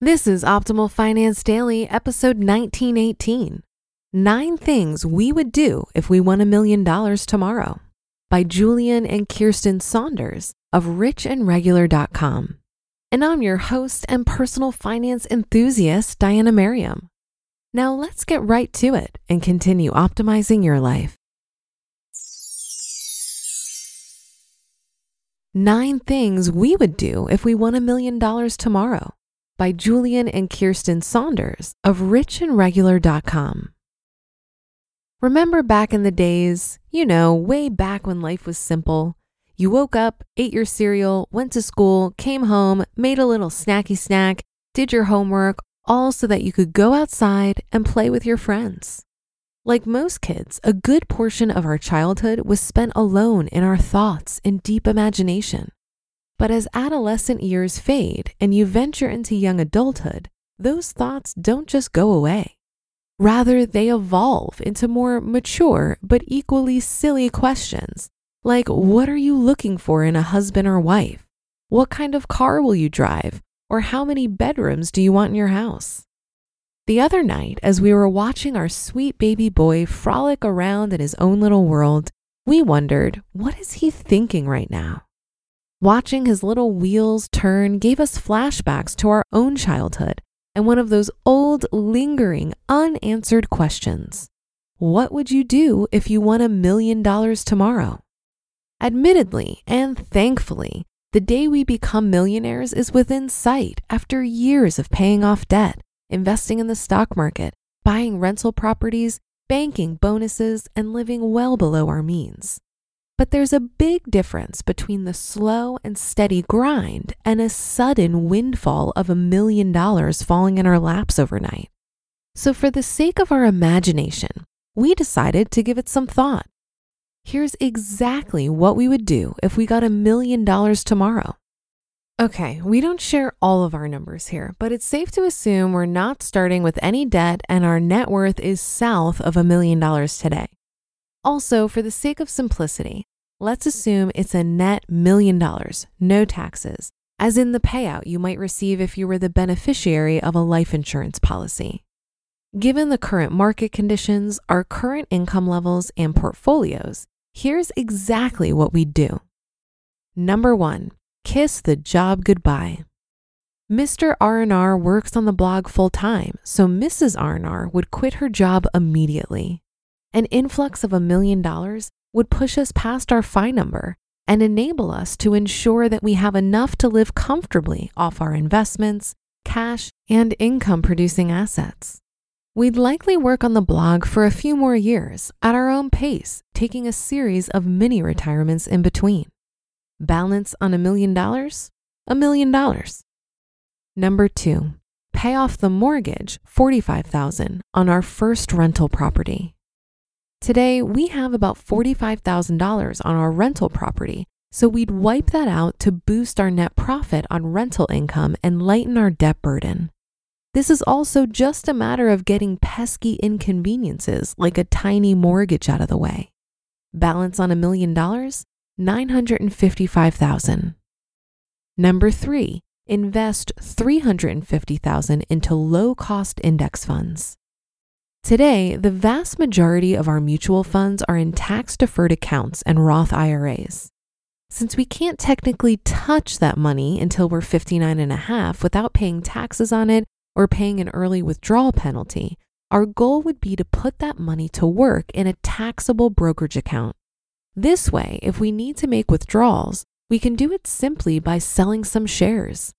This is Optimal Finance Daily, episode 1918 Nine Things We Would Do If We Won a Million Dollars Tomorrow by Julian and Kirsten Saunders of richandregular.com. And I'm your host and personal finance enthusiast, Diana Merriam. Now let's get right to it and continue optimizing your life. Nine Things We Would Do If We Won a Million Dollars Tomorrow by Julian and Kirsten Saunders of richandregular.com. Remember back in the days, you know, way back when life was simple? You woke up, ate your cereal, went to school, came home, made a little snacky snack, did your homework, all so that you could go outside and play with your friends. Like most kids, a good portion of our childhood was spent alone in our thoughts and deep imagination. But as adolescent years fade and you venture into young adulthood, those thoughts don't just go away. Rather, they evolve into more mature but equally silly questions like what are you looking for in a husband or wife? What kind of car will you drive? Or how many bedrooms do you want in your house? The other night, as we were watching our sweet baby boy frolic around in his own little world, we wondered, what is he thinking right now? Watching his little wheels turn gave us flashbacks to our own childhood and one of those old, lingering, unanswered questions What would you do if you won a million dollars tomorrow? Admittedly and thankfully, the day we become millionaires is within sight after years of paying off debt, investing in the stock market, buying rental properties, banking bonuses, and living well below our means. But there's a big difference between the slow and steady grind and a sudden windfall of a million dollars falling in our laps overnight. So, for the sake of our imagination, we decided to give it some thought. Here's exactly what we would do if we got a million dollars tomorrow. Okay, we don't share all of our numbers here, but it's safe to assume we're not starting with any debt and our net worth is south of a million dollars today. Also, for the sake of simplicity, let's assume it's a net million dollars, no taxes, as in the payout you might receive if you were the beneficiary of a life insurance policy. Given the current market conditions, our current income levels, and portfolios, here's exactly what we'd do. Number one, kiss the job goodbye. Mr. R&R works on the blog full time, so Mrs. R&R would quit her job immediately. An influx of a million dollars would push us past our FI number and enable us to ensure that we have enough to live comfortably off our investments, cash, and income producing assets. We'd likely work on the blog for a few more years at our own pace, taking a series of mini retirements in between. Balance on a million dollars? A million dollars. Number two, pay off the mortgage, 45000 on our first rental property. Today, we have about $45,000 on our rental property, so we'd wipe that out to boost our net profit on rental income and lighten our debt burden. This is also just a matter of getting pesky inconveniences like a tiny mortgage out of the way. Balance on a million dollars? 955,000. Number 3, invest 350,000 into low-cost index funds. Today, the vast majority of our mutual funds are in tax deferred accounts and Roth IRAs. Since we can't technically touch that money until we're 59 and a half without paying taxes on it or paying an early withdrawal penalty, our goal would be to put that money to work in a taxable brokerage account. This way, if we need to make withdrawals, we can do it simply by selling some shares.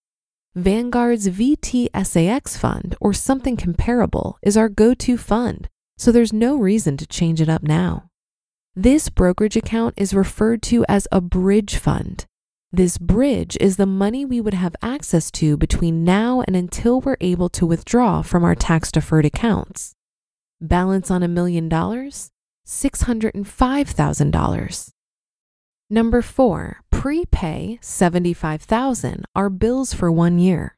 Vanguard's VTSAX fund or something comparable is our go to fund, so there's no reason to change it up now. This brokerage account is referred to as a bridge fund. This bridge is the money we would have access to between now and until we're able to withdraw from our tax deferred accounts. Balance on a million dollars? $605,000. Number four, prepay 75,000 are bills for one year.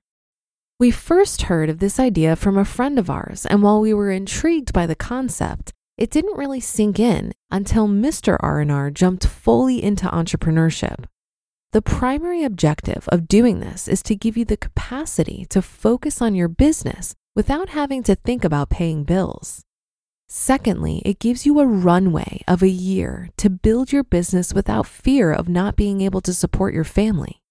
We first heard of this idea from a friend of ours, and while we were intrigued by the concept, it didn't really sink in until Mr. R&R jumped fully into entrepreneurship. The primary objective of doing this is to give you the capacity to focus on your business without having to think about paying bills. Secondly, it gives you a runway of a year to build your business without fear of not being able to support your family.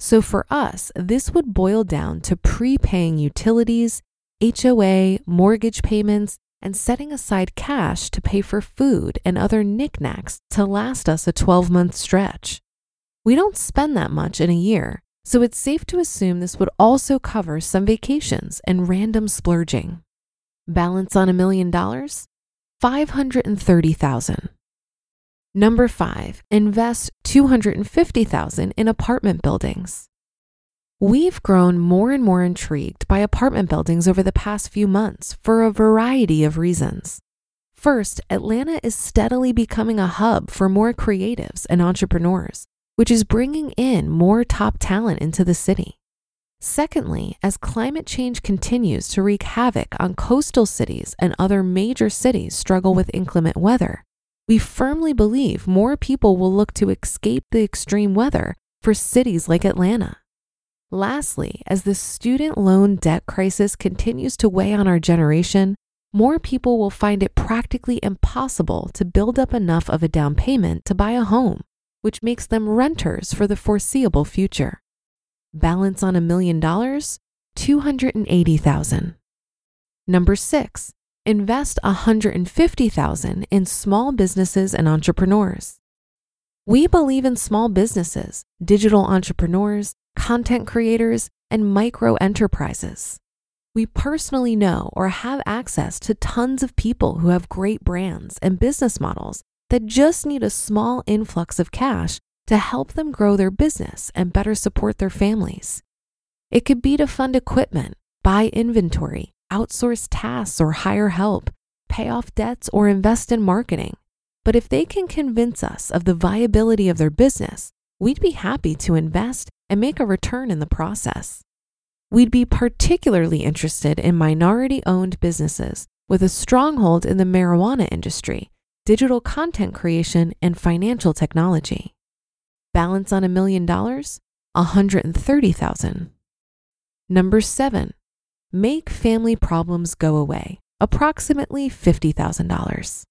So for us, this would boil down to prepaying utilities, HOA, mortgage payments, and setting aside cash to pay for food and other knickknacks to last us a 12 month stretch. We don't spend that much in a year, so it's safe to assume this would also cover some vacations and random splurging. Balance on a million dollars? 530,000. Number 5, invest 250,000 in apartment buildings. We've grown more and more intrigued by apartment buildings over the past few months for a variety of reasons. First, Atlanta is steadily becoming a hub for more creatives and entrepreneurs, which is bringing in more top talent into the city. Secondly, as climate change continues to wreak havoc on coastal cities and other major cities struggle with inclement weather, we firmly believe more people will look to escape the extreme weather for cities like Atlanta. Lastly, as the student loan debt crisis continues to weigh on our generation, more people will find it practically impossible to build up enough of a down payment to buy a home, which makes them renters for the foreseeable future balance on a million dollars, 280,000. Number 6, invest 150,000 in small businesses and entrepreneurs. We believe in small businesses, digital entrepreneurs, content creators, and micro enterprises. We personally know or have access to tons of people who have great brands and business models that just need a small influx of cash to help them grow their business and better support their families. It could be to fund equipment, buy inventory, outsource tasks or hire help, pay off debts, or invest in marketing. But if they can convince us of the viability of their business, we'd be happy to invest and make a return in the process. We'd be particularly interested in minority owned businesses with a stronghold in the marijuana industry, digital content creation, and financial technology balance on a million dollars, 130,000. Number 7. Make family problems go away, approximately $50,000.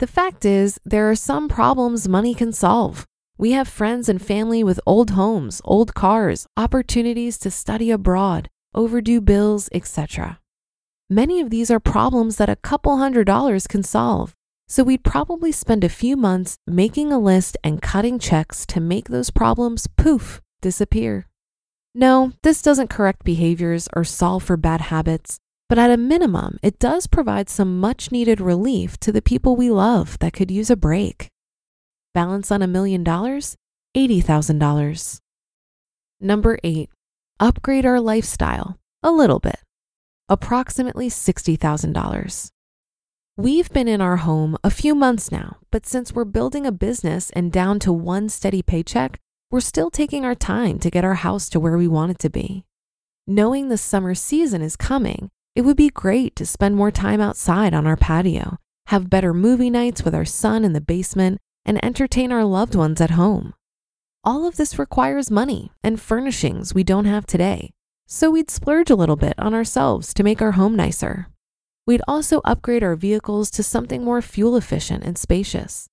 The fact is, there are some problems money can solve. We have friends and family with old homes, old cars, opportunities to study abroad, overdue bills, etc. Many of these are problems that a couple hundred dollars can solve. So we'd probably spend a few months making a list and cutting checks to make those problems poof, disappear. No, this doesn't correct behaviors or solve for bad habits, but at a minimum, it does provide some much needed relief to the people we love that could use a break. Balance on a million dollars? $80,000. Number eight, upgrade our lifestyle a little bit, approximately $60,000. We've been in our home a few months now, but since we're building a business and down to one steady paycheck, we're still taking our time to get our house to where we want it to be. Knowing the summer season is coming, it would be great to spend more time outside on our patio, have better movie nights with our son in the basement, and entertain our loved ones at home. All of this requires money and furnishings we don't have today, so we'd splurge a little bit on ourselves to make our home nicer. We'd also upgrade our vehicles to something more fuel efficient and spacious.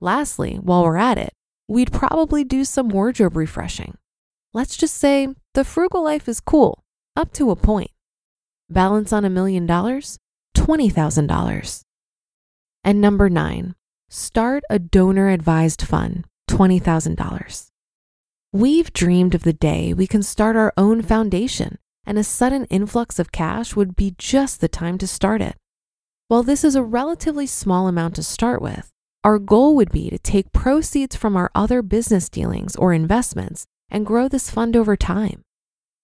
Lastly, while we're at it, we'd probably do some wardrobe refreshing. Let's just say the frugal life is cool, up to a point. Balance on a million dollars? $20,000. And number nine, start a donor advised fund, $20,000. We've dreamed of the day we can start our own foundation, and a sudden influx of cash would be just the time to start it. While this is a relatively small amount to start with, our goal would be to take proceeds from our other business dealings or investments and grow this fund over time.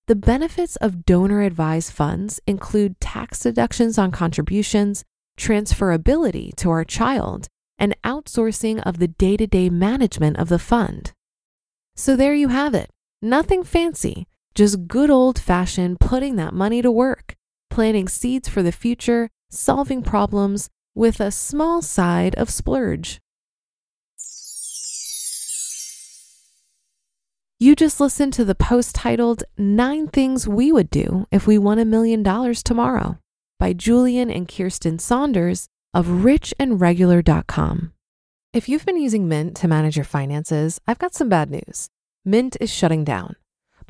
The benefits of donor advised funds include tax deductions on contributions, transferability to our child, and outsourcing of the day to day management of the fund. So there you have it. Nothing fancy, just good old fashioned putting that money to work, planting seeds for the future, solving problems with a small side of splurge. You just listened to the post titled Nine Things We Would Do If We Won a Million Dollars Tomorrow by Julian and Kirsten Saunders of richandregular.com. If you've been using Mint to manage your finances, I've got some bad news. Mint is shutting down.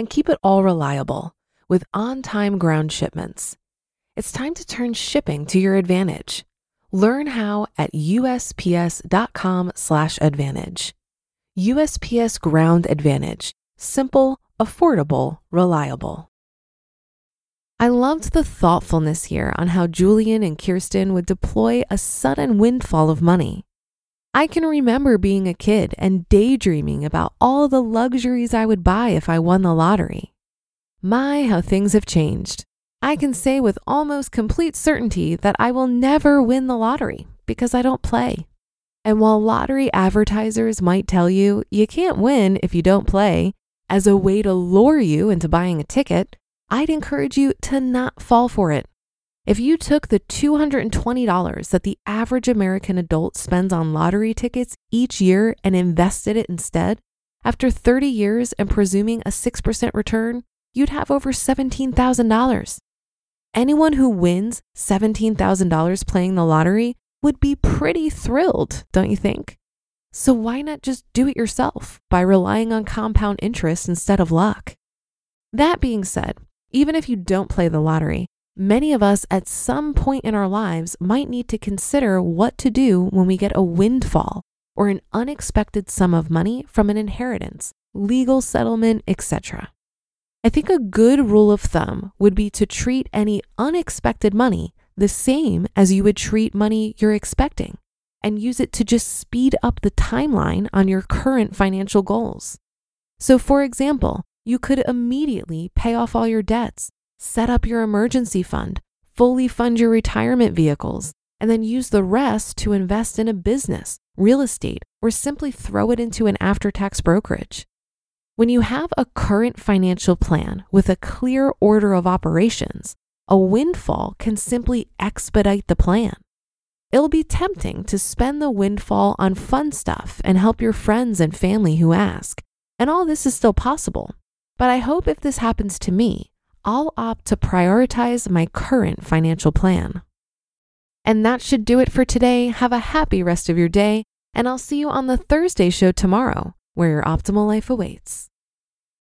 and keep it all reliable with on time ground shipments. It's time to turn shipping to your advantage. Learn how at usps.com/advantage. USPS Ground Advantage: simple, affordable, reliable. I loved the thoughtfulness here on how Julian and Kirsten would deploy a sudden windfall of money. I can remember being a kid and daydreaming about all the luxuries I would buy if I won the lottery. My, how things have changed. I can say with almost complete certainty that I will never win the lottery because I don't play. And while lottery advertisers might tell you you can't win if you don't play as a way to lure you into buying a ticket, I'd encourage you to not fall for it. If you took the $220 that the average American adult spends on lottery tickets each year and invested it instead, after 30 years and presuming a 6% return, you'd have over $17,000. Anyone who wins $17,000 playing the lottery would be pretty thrilled, don't you think? So why not just do it yourself by relying on compound interest instead of luck? That being said, even if you don't play the lottery, Many of us at some point in our lives might need to consider what to do when we get a windfall or an unexpected sum of money from an inheritance, legal settlement, etc. I think a good rule of thumb would be to treat any unexpected money the same as you would treat money you're expecting and use it to just speed up the timeline on your current financial goals. So, for example, you could immediately pay off all your debts set up your emergency fund, fully fund your retirement vehicles, and then use the rest to invest in a business, real estate, or simply throw it into an after tax brokerage. When you have a current financial plan with a clear order of operations, a windfall can simply expedite the plan. It'll be tempting to spend the windfall on fun stuff and help your friends and family who ask. And all this is still possible. But I hope if this happens to me, I'll opt to prioritize my current financial plan. And that should do it for today. Have a happy rest of your day, and I'll see you on the Thursday show tomorrow, where your optimal life awaits.